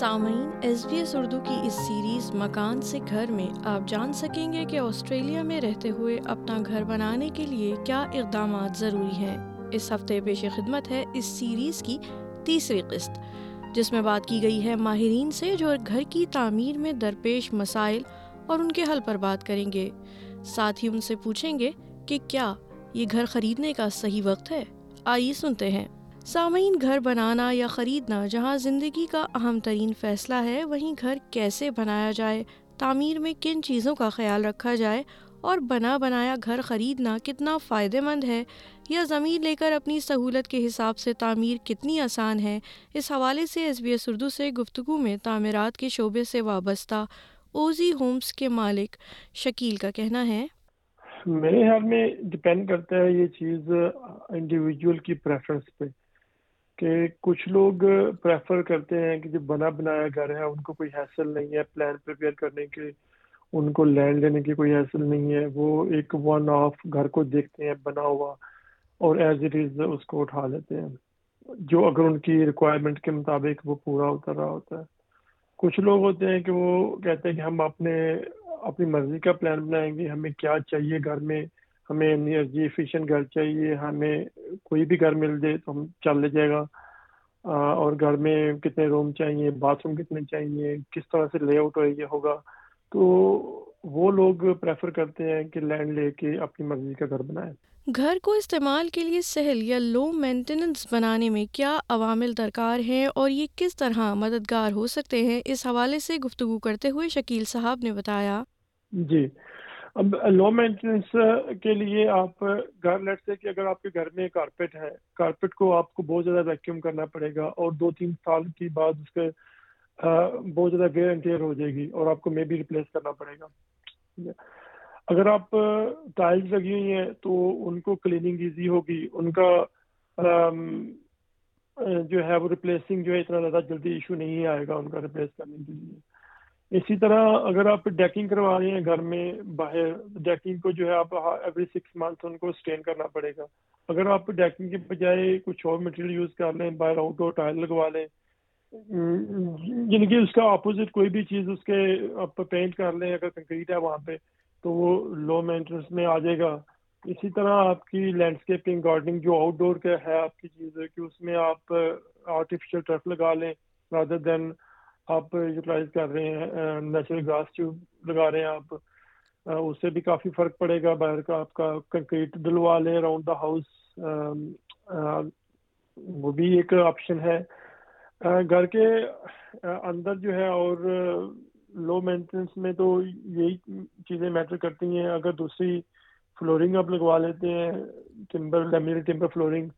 سامعین، S B S Urdu کی اس series مکان سے گھر میں آپ جان سکیں گے کہ آسٹریلیا میں رہتے ہوئے اپنا گھر بنانے کے لیے کیا اقدامات ضروری ہیں۔ اس ہفتے پیش خدمت ہے اس سیریز کی تیسری قسط، جس میں بات کی گئی ہے ماہرین سے جو گھر کی تعمیر میں درپیش مسائل اور ان کے حل پر بات کریں گے۔ ساتھ ہی ان سے پوچھیں گے کہ کیا یہ گھر خریدنے کا صحیح وقت ہے؟ آئیے سنتے ہیں۔ سامعین، گھر بنانا یا خریدنا جہاں زندگی کا اہم ترین فیصلہ ہے، وہیں گھر کیسے بنایا جائے، تعمیر میں کن چیزوں کا خیال رکھا جائے اور بنا بنایا گھر خریدنا کتنا فائدہ مند ہے یا زمین لے کر اپنی سہولت کے حساب سے تعمیر کتنی آسان ہے، اس حوالے سے ایس بی ایس اردو سے گفتگو میں تعمیرات کے شعبے سے وابستہ اوزی ہومس کے مالک شکیل کا کہنا ہے۔ میرے خیال میں ڈپینڈ کرتا ہے یہ چیز انڈیویجول کی پریفرنس پہ۔ کہ کچھ لوگ پریفر کرتے ہیں کہ جو بنا بنایا گھر ہے، ان کو کوئی حاصل نہیں ہے پلان پریپیئر کرنے کے، ان کو لینڈ لینے کی کوئی حاصل نہیں ہے۔ وہ ایک ون آف گھر کو دیکھتے ہیں، بنا ہوا اور ایز اٹ از اس کو اٹھا لیتے ہیں۔ جو اگر ان کی ریکوائرمنٹ کے مطابق وہ پورا اتر رہا ہوتا ہے۔ کچھ لوگ ہوتے ہیں کہ وہ کہتے ہیں کہ ہم اپنے، اپنی مرضی کا پلان بنائیں گے، ہمیں کیا چاہیے گھر میں ہمیں انرجی ایفیشینٹ گھر چاہیے ہمیں کوئی بھی گھر مل جائے تو ہم چل لے جائے گا۔ اور گھر میں کتنے روم چاہیے باتھ روم کتنے چاہیے کس طرح سے لے آؤٹ ہوگا۔ تو وہ لوگ پریفر کرتے ہیں کہ لینڈ لے کے اپنی مرضی کا گھر بنائیں۔ گھر کو استعمال کے لیے سہل یا لو مینٹیننس بنانے میں کیا عوامل درکار ہیں اور یہ کس طرح مددگار ہو سکتے ہیں؟ اس حوالے سے گفتگو کرتے ہوئے شکیل صاحب نے بتایا۔ جی اب لو مینٹیننس کے لیے آپ گھر لیٹ سے کہ اگر آپ کے گھر میں کارپیٹ ہے کارپیٹ کو آپ کو بہت زیادہ ویکیوم کرنا پڑے گا اور دو تین سال کی بعد اس کے بہت زیادہ ویئر اینڈ ٹیئر ہو جائے گی اور آپ کو مے بھی ریپلیس کرنا پڑے گا۔ اگر آپ ٹائلس لگی ہوئی ہیں تو ان کو کلیننگ ایزی ہوگی، ان کا جو ہے وہ ریپلیسنگ جو ہے اتنا زیادہ جلدی ایشو نہیں آئے گا ان کا ریپلیس کرنے کے لیے۔ اسی طرح اگر آپ ڈیکنگ کروا رہے ہیں گھر میں باہر ڈیکنگ کو جو ہے آپ ایوری سکس منتھ ان کو اسٹین کرنا پڑے گا۔ اگر آپ ڈیکنگ کے بجائے کچھ اور مٹیریل یوز کر لیں، باہر آؤٹ ڈور ٹائل لگوا لیں یعنی کہ اس کا اپوزٹ کوئی بھی چیز اس کے آپ پینٹ کر لیں، اگر کنکریٹ ہے وہاں پہ، تو وہ لو مینٹیننس میں آ جائے گا۔ اسی طرح آپ کی لینڈسکیپنگ گارڈننگ جو آؤٹ ڈور کا ہے، آپ کی چیز ہے کہ اس میں آپ آرٹیفیشل ٹرف لگا لیں رادر دین آپ یوٹیلائز کر رہے ہیں نیچرل گراس ٹیوب لگا رہے ہیں آپ اس سے بھی کافی فرق پڑے گا باہر کا آپ کا کنکریٹ ڈلوا لیں اراؤنڈ دا ہاؤس وہ بھی ایک آپشن ہے گھر کے اندر جو ہے اور لو مینٹیننس میں تو یہی چیزیں میٹر کرتی ہیں، اگر دوسری فلورنگ آپ لگوا لیتے ہیں ٹمبر لیمینیٹ ٹمبر فلورنگ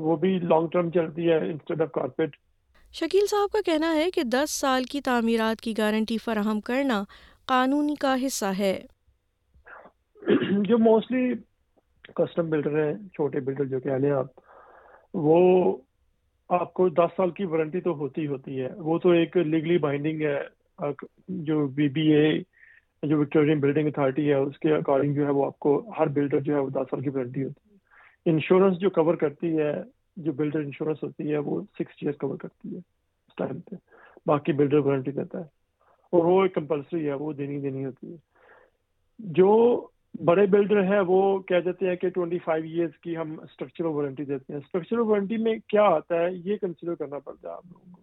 وہ بھی لانگ ٹرم چلتی ہے انسٹیڈ آف کارپیٹ شکیل صاحب کا کہنا ہے کہ دس سال کی تعمیرات کی گارنٹی فراہم کرنا قانونی کا حصہ ہے۔ جو موسٹلی کسٹم بلڈر ہیں، چھوٹے بلڈر جو کہہ لیں آپ، وہ آپ کو دس سال کی وارنٹی تو ہوتی ہوتی ہے۔ وہ تو ایک لیگلی بائنڈنگ ہے۔ جو بی بی اے جو وکٹورین بلڈنگ اتھارٹی ہے، اس کے اکارڈنگ جو ہے وہ آپ کو ہر بلڈر جو ہے وہ دس سال کی وارنٹی ہوتی ہے۔ انشورنس جو کور کرتی ہے جو بلڈر انشورنس ہوتی ہے وہ سکس ایئر کور کرتی ہے اس ٹائم پہ۔ باقی بلڈر وارنٹی دیتا ہے۔ اور وہ ایک کمپلسری ہے، وہ دینی دینی ہوتی ہے۔ جو بڑے بلڈر ہیں، وہ کہہ دیتے ہیں کہ ٹوئنٹی فائیو ایئرس کی ہم اسٹرکچرل وارنٹی دیتے ہیں۔ اسٹرکچرل وارنٹی میں کیا آتا ہے؟ یہ کنسیڈر کرنا پڑتا ہے آپ لوگوں کو۔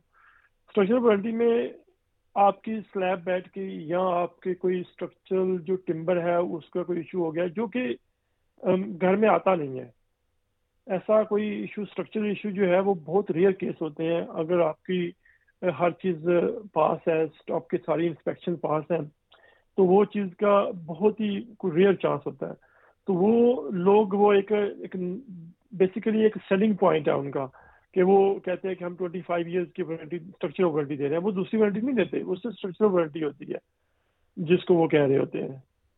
اسٹرکچرل وارنٹی میں آپ کی سلیب بیٹھ کی یا آپ کے کوئی اسٹرکچرل جو ٹمبر ہے، اس کا کوئی ایشو ہو گیا، جو کہ گھر میں آتا نہیں ہے۔ ایسا کوئی ایشو اسٹرکچرل ایشو جو ہے وہ بہت ریئر کیس ہوتے ہیں۔ اگر آپ کی ہر چیز پاس ہے آپ کی ساری انسپیکشن پاس ہیں، تو وہ چیز کا بہت ہی ریئر چانس ہوتا ہے۔ تو وہ لوگ وہ ایک بیسیکلی ایک سیلنگ پوائنٹ ہے ان کا، کہ وہ کہتے ہیں کہ ہم ٹوئنٹی فائیو ایئرس کی وارنٹی اسٹرکچرل وارنٹی دے رہے ہیں۔ وہ دوسری وارنٹی نہیں دیتے، اس سے اسٹرکچرل وارنٹی ہوتی ہے، جس کو وہ کہہ رہے ہوتے ہیں۔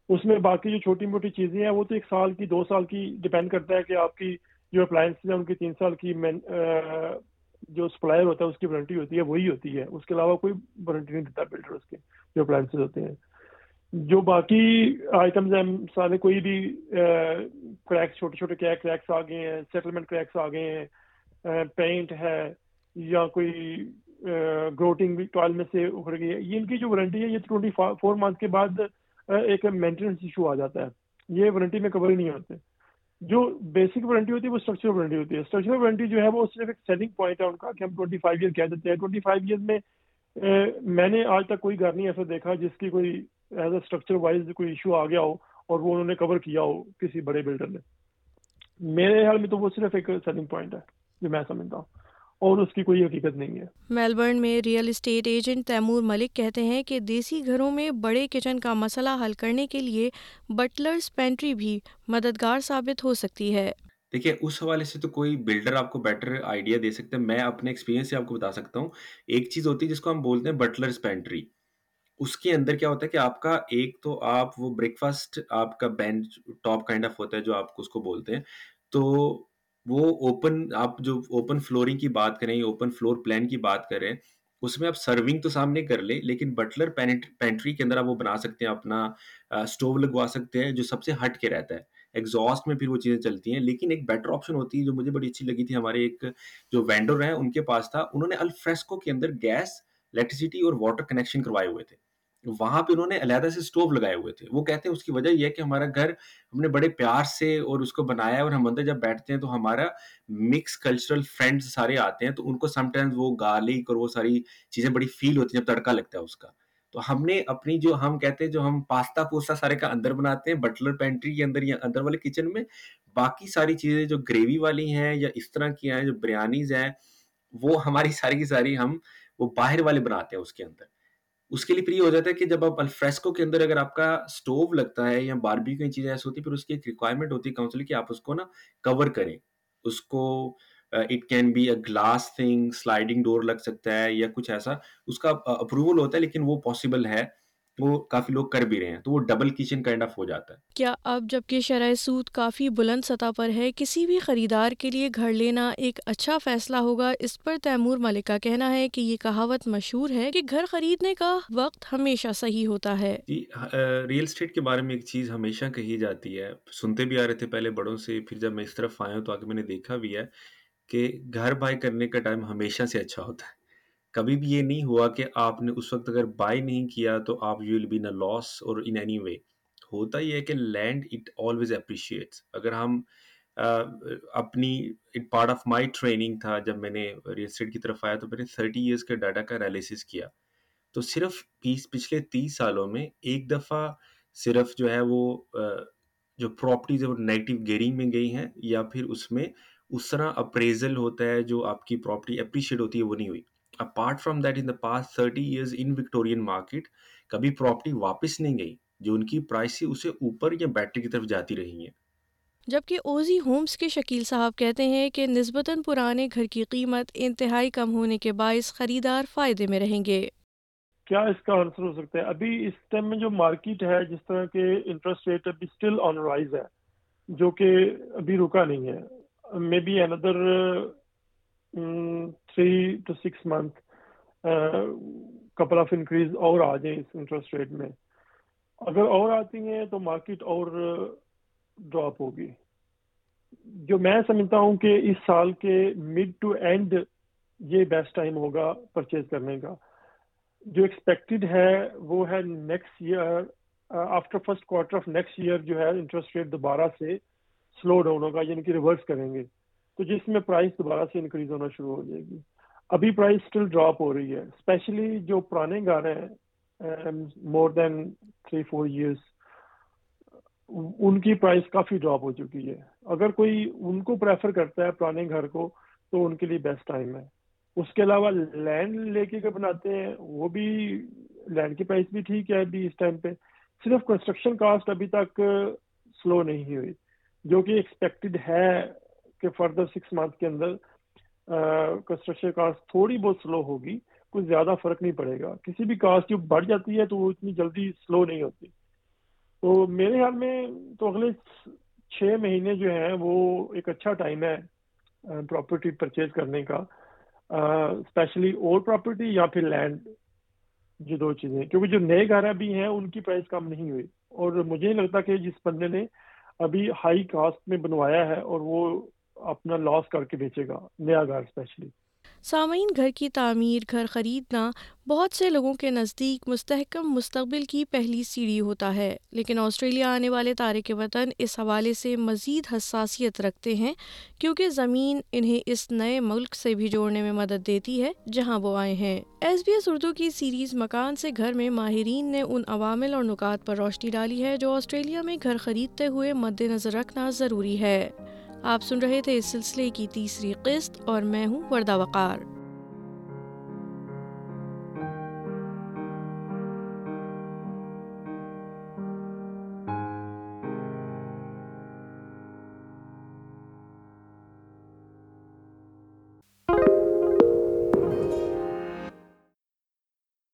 اس میں باقی جو چھوٹی موٹی چیزیں ہیں، وہ تو ایک سال کی، دو سال کی ڈپینڈ کرتا ہے کہ آپ کی جو اپلائنس ہیں ان کی تین سال کی مین جو سپلائر ہوتا ہے، اس کی وارنٹی ہوتی ہے، وہی ہوتی ہے۔ اس کے علاوہ کوئی وارنٹی نہیں دیتا بلڈر اس کے، جو اپلائنس ہوتے ہیں۔ جو باقی آئٹمز ہیں سارے کوئی بھی کریکس چھوٹے چھوٹے کیا کریکس آ گئے ہیں سیٹلمنٹ کریکس آ گئے ہیں پینٹ ہے، یا کوئی گروٹنگ ٹوائل میں سے اکھڑ گئی ہے۔ یہ ان کی جو وارنٹی ہے، یہ ٹوئنٹی فور منتھ کے بعد ایک مینٹیننس ایشو آ جاتا ہے۔ یہ وارنٹی میں کور ہی نہیں ہوتے۔ جو بیسک وارنٹی ہوتی ہے وہ اسٹرکچرل وارنٹی ہوتی ہے۔ اسٹرکچرل وارنٹی جو ہے وہ صرف ایک سیلنگ پوائنٹ ہے ان کا کہ ہم ٹوئنٹی فائیو ایئر کہہ دیتے ہیں۔ ٹوئنٹی فائیو ایئر میں میں نے آج تک کوئی گھر نہیں ایسا دیکھا جس کی کوئی ایز اے اسٹرکچر وائز کوئی ایشو آ گیا ہو اور وہ انہوں نے کور کیا ہو کسی بڑے بلڈر نے۔ میرے خیال میں تو وہ صرف ایک سیلنگ پوائنٹ ہے، جو میں سمجھتا ہوں۔ اور اس کی کوئی حقیقت نہیں ہے۔ میلبرن میں real estate agent Taimur Malik کہتے ہیں کہ دیسی گھروں میں بڑے کچن کا مسئلہ حل کرنے کے لیے بٹلرز پینٹری بھی مددگار ثابت ہو سکتی ہے۔ دیکھیے اس حوالے سے تو کوئی بلڈر آپ کو بیٹر آئیڈیا دے سکتے ہیں۔ میں اپنے ایکسپیرینس سے آپ کو بتا سکتا ہوں۔ ایک چیز ہوتی ہے جس کو ہم بولتے ہیں بٹلرز پینٹری۔ اس کے اندر کیا ہوتا ہے کہ آپ کا ایک تو آپ وہ بریک فاسٹ آپ کا بینچ ٹاپ کائنڈ آف ہوتا ہے جو آپ اس کو بولتے ہیں۔ تو وہ اوپن آپ جو اوپن فلورنگ کی بات کریں اوپن فلور پلان کی بات کریں، اس میں آپ سرونگ تو سامنے کر لیں، لیکن بٹلر پینٹری کے اندر آپ وہ بنا سکتے ہیں، اپنا اسٹوو لگوا سکتے ہیں جو سب سے ہٹ کے رہتا ہے۔ ایگزاسٹ میں پھر وہ چیزیں چلتی ہیں، لیکن ایک بیٹر آپشن ہوتی ہے جو مجھے بڑی اچھی لگی تھی، ہمارے ایک جو وینڈر ہیں، ان کے پاس تھا، انہوں نے الفریسکو کے اندر گیس الیکٹریسٹی اور واٹر کنیکشن کروائے ہوئے تھے۔ وہاں پہ انہوں نے علیحدہ سے اسٹوو لگائے ہوئے تھے۔ وہ کہتے ہیں اس کی وجہ یہ ہے کہ ہمارا گھر ہم نے بڑے پیار سے اور اس کو بنایا ہے اور ہم اندر جب بیٹھتے ہیں تو ہمارا مکس کلچرل فرینڈس سارے آتے ہیں تو ان کو سم ٹائمز وہ گارلک اور وہ ساری چیزیں بڑی فیل ہوتی ہیں جب تڑکا لگتا ہے اس کا۔ تو ہم نے اپنی جو ہم کہتے ہیں جو ہم پاستا پوستا سارے کا اندر بناتے ہیں بٹلر پینٹری کے اندر یا اندر والے کچن میں، باقی ساری چیزیں جو گریوی والی ہیں یا اس طرح کی ہیں، جو بریانیز ہیں، وہ ہماری ساری کی ساری ہم وہ باہر والے بناتے ہیں اس کے اندر۔ اس کے لیے پھر یہ ہو جاتا ہے کہ جب آپ الفریسکو کے اندر اگر آپ کا اسٹوو لگتا ہے یا باربی کی چیزیں ایسی ہوتی ہے پھر اس کی ایک ریکوائرمنٹ ہوتی ہے کاؤنسل کہ آپ اس کو نا کور کریں۔ اس کو it can be a glass thing sliding door لگ سکتا ہے یا کچھ ایسا۔ اس کا uh, اپروول ہوتا ہے لیکن وہ پاسبل ہے۔ وہ کافی لوگ کر بھی رہے ہیں تو وہ ڈبل کچن کائنڈ آف ہو جاتا ہے۔ کیا اب جبکہ شرح سود کافی بلند سطح پر ہے کسی بھی خریدار کے لیے گھر لینا ایک اچھا فیصلہ ہوگا؟ اس پر تیمور ملک کا کہنا ہے کہ یہ کہاوت مشہور ہے کہ گھر خریدنے کا وقت ہمیشہ صحیح ہوتا ہے۔ جی ریئل اسٹیٹ کے بارے میں ایک چیز ہمیشہ کہی جاتی ہے۔ سنتے بھی آ رہے تھے پہلے بڑوں سے پھر جب میں اس طرف آیا ہوں تو آگے میں نے دیکھا بھی ہے کہ گھر بائی کرنے کا ٹائم ہمیشہ سے اچھا ہوتا ہے۔ کبھی بھی یہ نہیں ہوا کہ آپ نے اس وقت اگر بائی نہیں کیا تو آپ یو ول بی ان لاس اور ان اینی وے ہوتا یہ ہے کہ لینڈ اٹ آلویز اپریشیٹس اگر ہم اپنی it part of my training تھا جب میں نے ریل اسٹیٹ کی طرف آیا تو میں نے تھرٹی ایئرس کا ڈاٹا کا انالیسس کیا. تو صرف بیس پچھلے تیس سالوں میں ایک دفعہ صرف جو ہے وہ جو پراپرٹیز ہے وہ نیگیٹو گیئرنگ میں گئی ہیں یا پھر اس میں اس طرح اپریزل ہوتا ہے جو آپ کی پراپرٹی اپریشیٹ ہوتی ہے وہ نہیں ہوئی. Apart from that in the past thirty years in Victorian market کبھی پراپرٹی واپس نہیں گئی جو ان کی پرائس تھی اسے اوپر یا بیٹری کی طرف جاتی رہی ہیں جبکہ اوزی ہومز کے شکیل صاحب کہتے ہیں کہ نسبتاً پرانے گھر کی قیمت انتہائی کم ہونے کے باعث خریدار فائدے میں رہیں گے کیا اس کا آنسر ہو سکتا ہے ابھی اس ٹائم میں جو مارکیٹ ہے جس طرح کے انٹرسٹ ریٹ ابھی اسٹل آن رائز ہے جو کہ ابھی رکا نہیں ہے may be another three to six month couple of increase اور آ جائیں اس انٹرسٹ ریٹ میں۔ اگر اور آتی ہیں تو مارکیٹ اور ڈراپ ہوگی۔ جو میں سمجھتا ہوں کہ اس سال کے مڈ ٹو اینڈ یہ بیسٹ ٹائم ہوگا پرچیز کرنے کا۔ جو ایکسپیکٹڈ ہے وہ ہے next year after first quarter of next year جو ہے انٹرسٹ ریٹ دوبارہ سے سلو ڈاؤن ہوگا یعنی کہ ریورس کریں گے۔ تو جس میں پرائز دوبارہ سے انکریز ہونا شروع ہو جائے گی۔ ابھی پرائز اسٹل ڈراپ ہو رہی ہے اسپیشلی جو پرانے گھر ہیں more than three four years ان کی پرائز کافی ڈراپ ہو چکی ہے۔ اگر کوئی ان کو پریفر کرتا ہے پرانے گھر کو، تو ان کے لیے بیسٹ ٹائم ہے۔ اس کے علاوہ لینڈ لے کے بناتے ہیں، وہ بھی لینڈ کی پرائز بھی ٹھیک ہے ابھی اس ٹائم پہ۔ صرف کنسٹرکشن کاسٹ ابھی تک سلو نہیں ہوئی، جو کہ ایکسپیکٹڈ ہے کہ فردر سکس منتھ کے اندر کنسٹرکشن کاسٹ تھوڑی بہت سلو ہوگی، کچھ زیادہ فرق نہیں پڑے گا۔ کسی بھی کاسٹ جو بڑھ جاتی ہے تو وہ اتنی جلدی سلو نہیں ہوتی۔ تو میرے خیال میں تو اگلے چھ مہینے جو ہیں وہ ایک اچھا ٹائم ہے پراپرٹی پرچیز کرنے کا۔ اسپیشلی اولڈ پراپرٹی یا پھر لینڈ یہ دو چیزیں کیونکہ جو نئے گھر ابھی ہیں، ان کی پرائز کم نہیں ہوئی۔ اور مجھے نہیں لگتا کہ جس بندے نے ابھی ہائی کاسٹ میں بنوایا ہے اور وہ اپنا لاس کر کے بیچے گا، نیا گھر اسپیشلی سامعین، گھر کی تعمیر، گھر خریدنا بہت سے لوگوں کے نزدیک مستحکم مستقبل کی پہلی سیڑھی ہوتا ہے، لیکن آسٹریلیا آنے والے تارک وطن اس حوالے سے مزید حساسیت رکھتے ہیں کیونکہ زمین انہیں اس نئے ملک سے بھی جوڑنے میں مدد دیتی ہے جہاں وہ آئے ہیں۔ ایس بی ایس اردو کی سیریز مکان سے گھر میں ماہرین نے ان عوامل اور نکات پر روشنی ڈالی ہے جو آسٹریلیا میں گھر خریدتے ہوئے مد نظر رکھنا ضروری ہے۔ آپ سن رہے تھے اس سلسلے کی تیسری قسط اور میں ہوں وردہ وقار۔